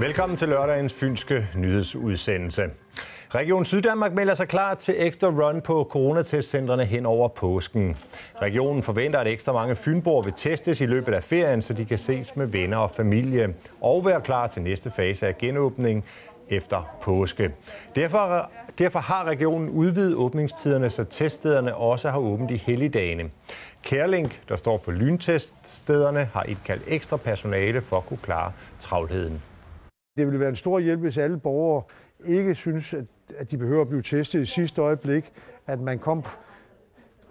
Velkommen til lørdagens fynske nyhedsudsendelse. Region Syddanmark melder sig klar til ekstra run på coronatestcentrene hen over påsken. Regionen forventer, at ekstra mange fynboer vil testes i løbet af ferien, så de kan ses med venner og familie og være klar til næste fase af genåbning efter påske. Derfor, derfor har regionen udvidet åbningstiderne, så teststederne også har åbent i helligdagene. Kærlink, der står på lynteststederne, har indkaldt ekstra personale for at kunne klare travlheden. Det ville være en stor hjælp, hvis alle borgere ikke synes, at, at de behøver at blive testet i sidste øjeblik. At man kom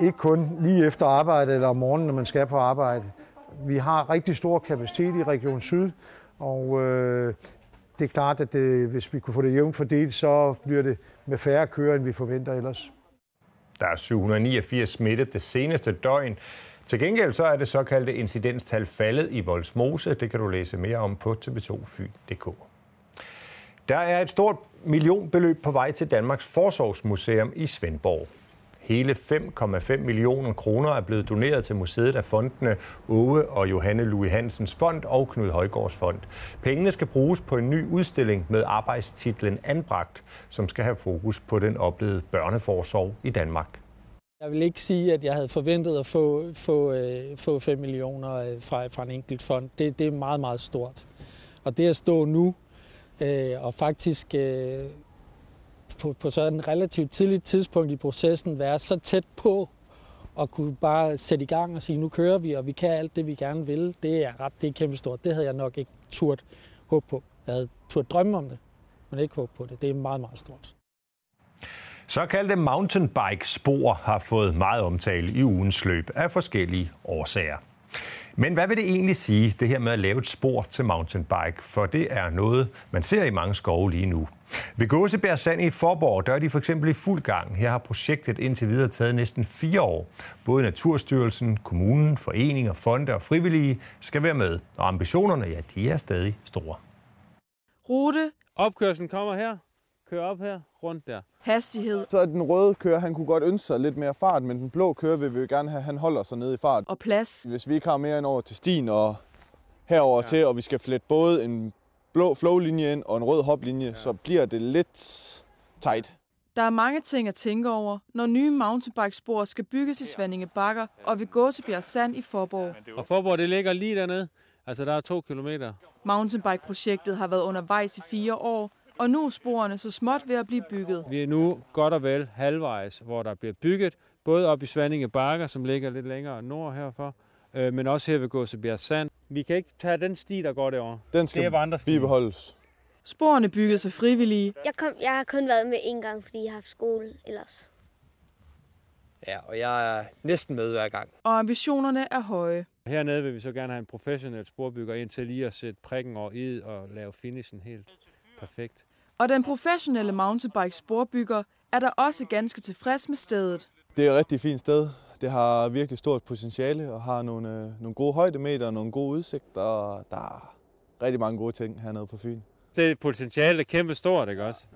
ikke kun lige efter arbejde eller om morgenen, når man skal på arbejde. Vi har rigtig stor kapacitet i Region Syd, og øh, det er klart, at det, hvis vi kunne få det jævnt fordelt, så bliver det med færre kører, end vi forventer ellers. Der er 789 smittet det seneste døgn. Til gengæld så er det såkaldte incidenstal faldet i Voldsmose. Det kan du læse mere om på tv2fyn.dk. Der er et stort millionbeløb på vej til Danmarks Forsorgsmuseum i Svendborg. Hele 5,5 millioner kroner er blevet doneret til museet af fondene Åge og Johanne Louis Hansens Fond og Knud Højgaards Fond. Pengene skal bruges på en ny udstilling med arbejdstitlen Anbragt, som skal have fokus på den oplevede børneforsorg i Danmark. Jeg vil ikke sige, at jeg havde forventet at få, få, øh, få 5 millioner øh, fra, fra en enkelt fond. Det, det er meget, meget stort. Og det at stå nu øh, og faktisk øh, på, på sådan et relativt tidligt tidspunkt i processen være så tæt på og kunne bare sætte i gang og sige, nu kører vi, og vi kan alt det, vi gerne vil, det er ret, det er kæmpestort. Det havde jeg nok ikke turt håb på. Jeg havde turt drømme om det, men ikke håb på det. Det er meget, meget stort. Såkaldte mountainbike-spor har fået meget omtale i ugens løb af forskellige årsager. Men hvad vil det egentlig sige, det her med at lave et spor til mountainbike? For det er noget, man ser i mange skove lige nu. Ved Gåsebjerg Sand i Forborg, der er de for eksempel i fuld gang. Her har projektet indtil videre taget næsten fire år. Både Naturstyrelsen, kommunen, foreninger, fonde og frivillige skal være med. Og ambitionerne, ja, de er stadig store. Rute. Opkørselen kommer her. Kør op her, rundt der. Hastighed. Så den røde kører, han kunne godt ønske sig lidt mere fart, men den blå kører vil vi jo gerne have, at han holder sig nede i fart. Og plads. Hvis vi ikke har mere end over til stien og herover ja. til, og vi skal flette både en blå flowlinje ind og en rød hoplinje, ja. så bliver det lidt tight. Der er mange ting at tænke over, når nye mountainbikespor skal bygges i Svandinge Bakker og ved Gåsebjerg Sand i Forborg. Og Forborg, det ligger lige dernede. Altså, der er to kilometer. Mountainbike-projektet har været undervejs i fire år, og nu er sporene så småt ved at blive bygget. Vi er nu godt og vel halvvejs, hvor der bliver bygget, både op i Svandinge Bakker, som ligger lidt længere nord herfor, øh, men også her ved Gåsebjerg Sand. Vi kan ikke tage den sti, der går derovre. Den skal det er andre bibeholdes. Sporene bygget sig frivillige. Jeg, kom, jeg har kun været med en gang, fordi jeg har haft skole ellers. Ja, og jeg er næsten med hver gang. Og ambitionerne er høje. Hernede vil vi så gerne have en professionel sporbygger ind til lige at sætte prikken over i og lave finishen helt perfekt. Og den professionelle mountainbike sporbygger er der også ganske tilfreds med stedet. Det er et rigtig fint sted. Det har virkelig stort potentiale og har nogle, øh, nogle gode højdemeter og nogle gode udsigter. Og der er rigtig mange gode ting hernede på Fyn. Det potentiale er kæmpe stort, ikke også?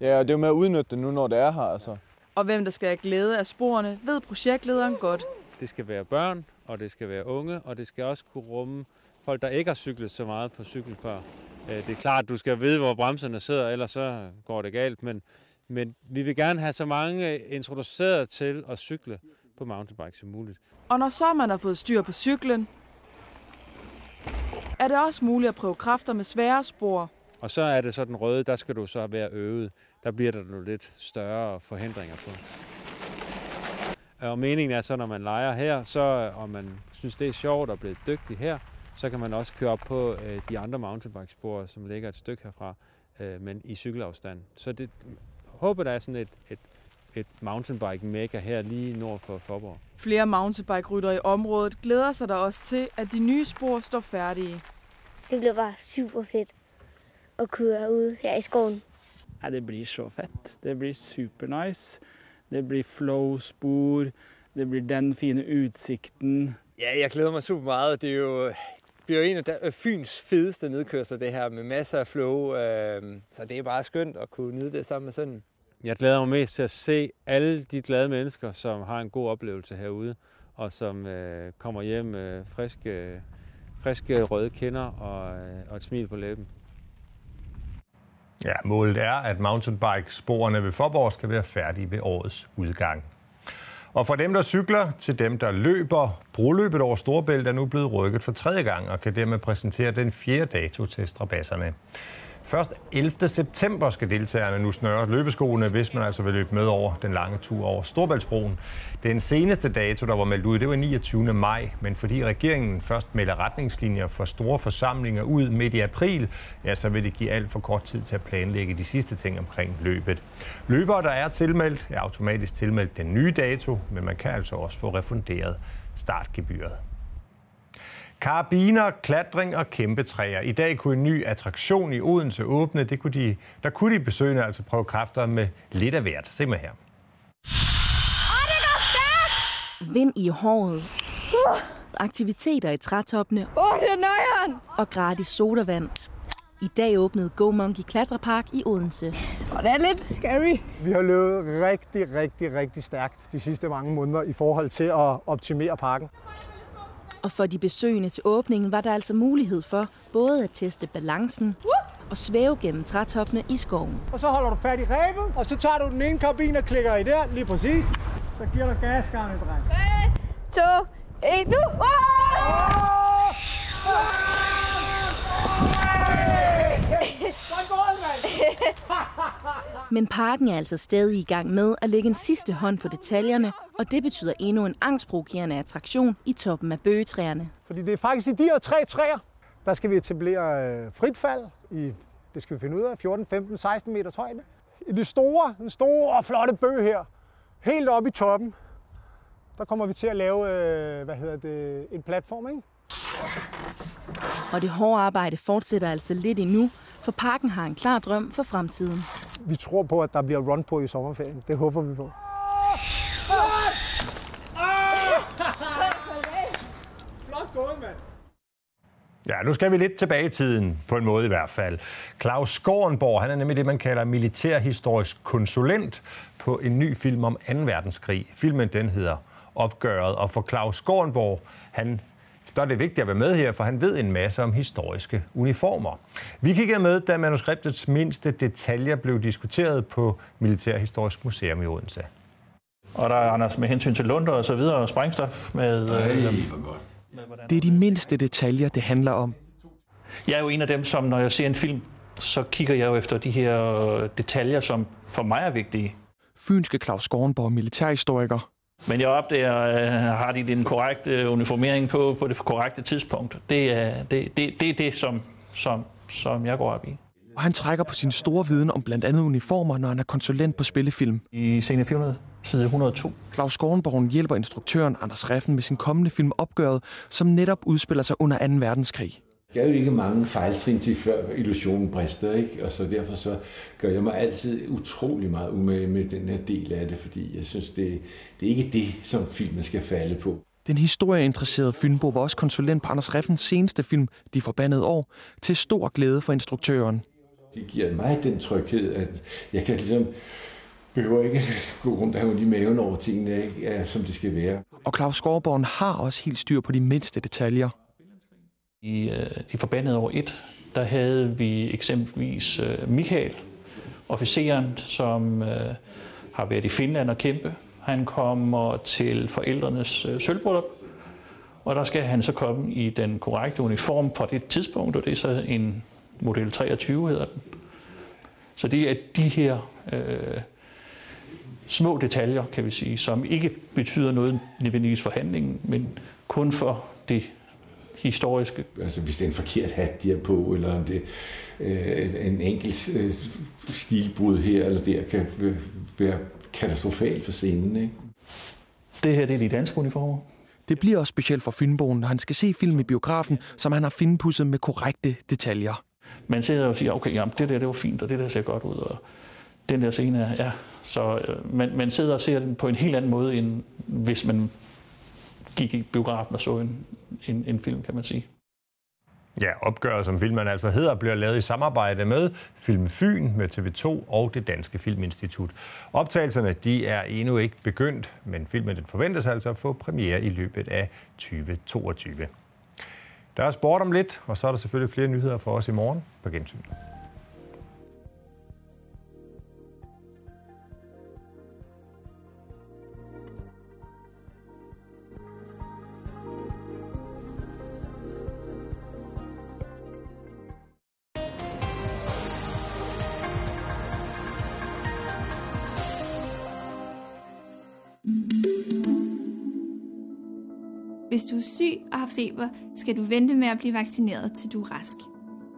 Ja, og det er jo med at udnytte det nu, når det er her. Altså. Og hvem der skal have glæde af sporene, ved projektlederen godt. Det skal være børn, og det skal være unge, og det skal også kunne rumme folk, der ikke har cyklet så meget på cykel før. Øh, det er klart, at du skal vide, hvor bremserne sidder, ellers så går det galt. Men, men vi vil gerne have så mange introduceret til at cykle på mountainbike som muligt. Og når så man har fået styr på cyklen, er det også muligt at prøve kræfter med svære spor. Og så er det så den røde, der skal du så være øvet. Der bliver der nogle lidt større forhindringer på. Og meningen er så, når man leger her, så og man synes, det er sjovt at blive dygtig her, så kan man også køre op på øh, de andre mountainbikespor, som ligger et stykke herfra, øh, men i cykelafstand. Så det håber, der er sådan et, et, et mountainbike mega her lige nord for Forborg. Flere mountainbike-rytter i området glæder sig der også til, at de nye spor står færdige. Det bliver bare super fedt at køre ud her i skoven. Ja, det bliver så fedt. Det bliver super nice. Det bliver flow-spor. Det bliver den fine udsigten. Ja, jeg glæder mig super meget. Det er jo, bliver jo en af øh, Fyns fedeste nedkørsler, det her med masser af flow. Øh, så det er bare skønt at kunne nyde det sammen med sådan. Jeg glæder mig mest til at se alle de glade mennesker, som har en god oplevelse herude, og som øh, kommer hjem med friske, friske røde kinder og, øh, og et smil på læben. Ja, målet er, at mountainbike-sporene ved Forborg skal være færdige ved årets udgang. Og fra dem, der cykler, til dem, der løber, broløbet over Storebælt er nu blevet rykket for tredje gang og kan dermed præsentere den fjerde dato til strabasserne. Først 11. september skal deltagerne nu snøre løbeskoene, hvis man altså vil løbe med over den lange tur over Storbæltsbroen. Den seneste dato, der var meldt ud, det var 29. maj, men fordi regeringen først melder retningslinjer for store forsamlinger ud midt i april, ja, så vil det give alt for kort tid til at planlægge de sidste ting omkring løbet. Løbere, der er tilmeldt, er automatisk tilmeldt den nye dato, men man kan altså også få refunderet startgebyret. Karabiner, klatring og kæmpe træer. I dag kunne en ny attraktion i Odense åbne. Det kunne de, der kunne de besøgende altså prøve kræfter med lidt af hvert. Se mig her. Vind i håret. Aktiviteter i trætoppene. Åh, oh, det er nøjeren! Og gratis sodavand. I dag åbnede Go Monkey Klatrepark i Odense. Og det er lidt scary. Vi har løbet rigtig, rigtig, rigtig stærkt de sidste mange måneder i forhold til at optimere parken. Og for de besøgende til åbningen var der altså mulighed for både at teste balancen og svæve gennem trætoppene i skoven. Og så holder du fat i rebet, og så tager du den ene karbin og klikker i der, lige præcis. Så giver du gas, gamle dreng. 3, 2, 1, nu! Men parken er altså stadig i gang med at lægge en sidste hånd på detaljerne, og det betyder endnu en angstprovokerende attraktion i toppen af bøgetræerne. Fordi det er faktisk i de her tre træer, der skal vi etablere øh, frit fald i, det skal vi finde ud af, 14, 15, 16 meters højde. I det store, den store og flotte bøg her, helt oppe i toppen, der kommer vi til at lave, øh, hvad hedder det, en platform, ikke? Og det hårde arbejde fortsætter altså lidt endnu, for parken har en klar drøm for fremtiden. Vi tror på, at der bliver run på i sommerferien. Det håber vi på. Ja, nu skal vi lidt tilbage i tiden, på en måde i hvert fald. Claus Skårenborg, han er nemlig det, man kalder militærhistorisk konsulent på en ny film om 2. verdenskrig. Filmen den hedder Opgøret, og for Claus Skårenborg, han der er det vigtigt at være med her, for han ved en masse om historiske uniformer. Vi kiggede med, da manuskriptets mindste detaljer blev diskuteret på Militærhistorisk Museum i Odense. Og der er Anders med hensyn til lunder og så videre, og sprængstof med... Ej, øh, Det er de mindste detaljer, det handler om. jeg er jo en af dem, som når jeg ser en film, så kigger jeg jo efter de her øh, detaljer, som for mig er vigtige. Fynske Claus Skårenborg, militærhistoriker. Men jeg opdager, øh, har de den korrekte uniformering på, på det korrekte tidspunkt. Det er det, det, det, er det som, som, som jeg går op i. Og han trækker på sin store viden om blandt andet uniformer, når han er konsulent på spillefilm. I scene 400, side 102. Claus Skårenborg hjælper instruktøren Anders Reffen med sin kommende film Opgøret, som netop udspiller sig under 2. verdenskrig. Der er jo ikke mange fejltrin til, før illusionen brister, ikke? Og så derfor så gør jeg mig altid utrolig meget umage med den her del af det, fordi jeg synes, det, det er ikke det, som filmen skal falde på. Den historieinteresserede Fynbo var også konsulent på Anders Reffens seneste film, De Forbandede År, til stor glæde for instruktøren. Det giver mig den tryghed, at jeg kan ligesom behøver ikke gå rundt og have i maven over tingene, ikke? Er, som det skal være. Og Claus Skorborn har også helt styr på de mindste detaljer. I øh, De Forbandede År 1, der havde vi eksempelvis øh, Michael, officeren, som øh, har været i Finland og kæmpe. Han kommer til forældrenes øh, sølvbryllup, og der skal han så komme i den korrekte uniform på det tidspunkt, og det er så en model 23 hedder den. Så det er de her øh, små detaljer, kan vi sige, som ikke betyder noget nødvendigvis for handlingen, men kun for det historiske. Altså hvis det er en forkert hat, de har på, eller om det er øh, en enkelt øh, stilbrud her eller der, kan være katastrofalt for scenen. Ikke? Det her det er de danske uniformer. Det bliver også specielt for Fynboen, når han skal se film i biografen, som han har finpudset med korrekte detaljer. Man sidder og siger, okay, jamen, det der det var fint, og det der ser godt ud, og den der scene er, ja. Så øh, man, man sidder og ser den på en helt anden måde, end hvis man gik i biografen og så en, en, en film, kan man sige. Ja, opgøret, som filmen altså hedder, bliver lavet i samarbejde med Film Fyn, med TV2 og det Danske Filminstitut. Optagelserne de er endnu ikke begyndt, men filmen den forventes altså at få premiere i løbet af 2022. Der er sport om lidt, og så er der selvfølgelig flere nyheder for os i morgen på gensyn. Hvis du er syg og har feber, skal du vente med at blive vaccineret, til du er rask.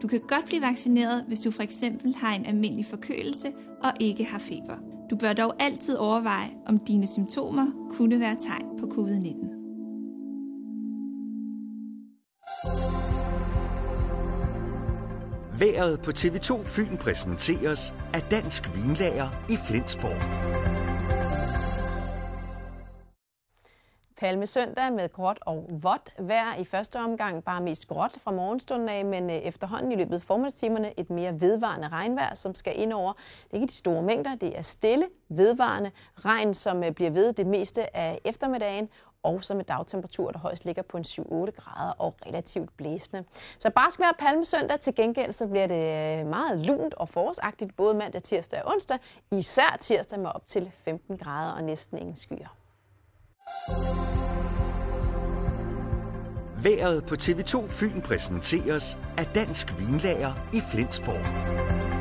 Du kan godt blive vaccineret, hvis du for eksempel har en almindelig forkølelse og ikke har feber. Du bør dog altid overveje, om dine symptomer kunne være tegn på covid-19. Været på TV2 Fyn præsenteres af Dansk Vinlager i Flensborg. Palmesøndag med gråt og vådt vejr. I første omgang bare mest gråt fra morgenstunden af, men øh, efterhånden i løbet af formiddagstimerne et mere vedvarende regnvejr, som skal ind over. Det er ikke de store mængder, det er stille, vedvarende regn, som øh, bliver ved det meste af eftermiddagen, og så med dagtemperatur, der højst ligger på en 7-8 grader og relativt blæsende. Så bare skal være palmesøndag. Til gengæld så bliver det øh, meget lunt og forårsagtigt både mandag, tirsdag og onsdag. Især tirsdag med op til 15 grader og næsten ingen skyer. Været på TV2 Fyn præsenteres af Dansk Vinlager i Flensborg.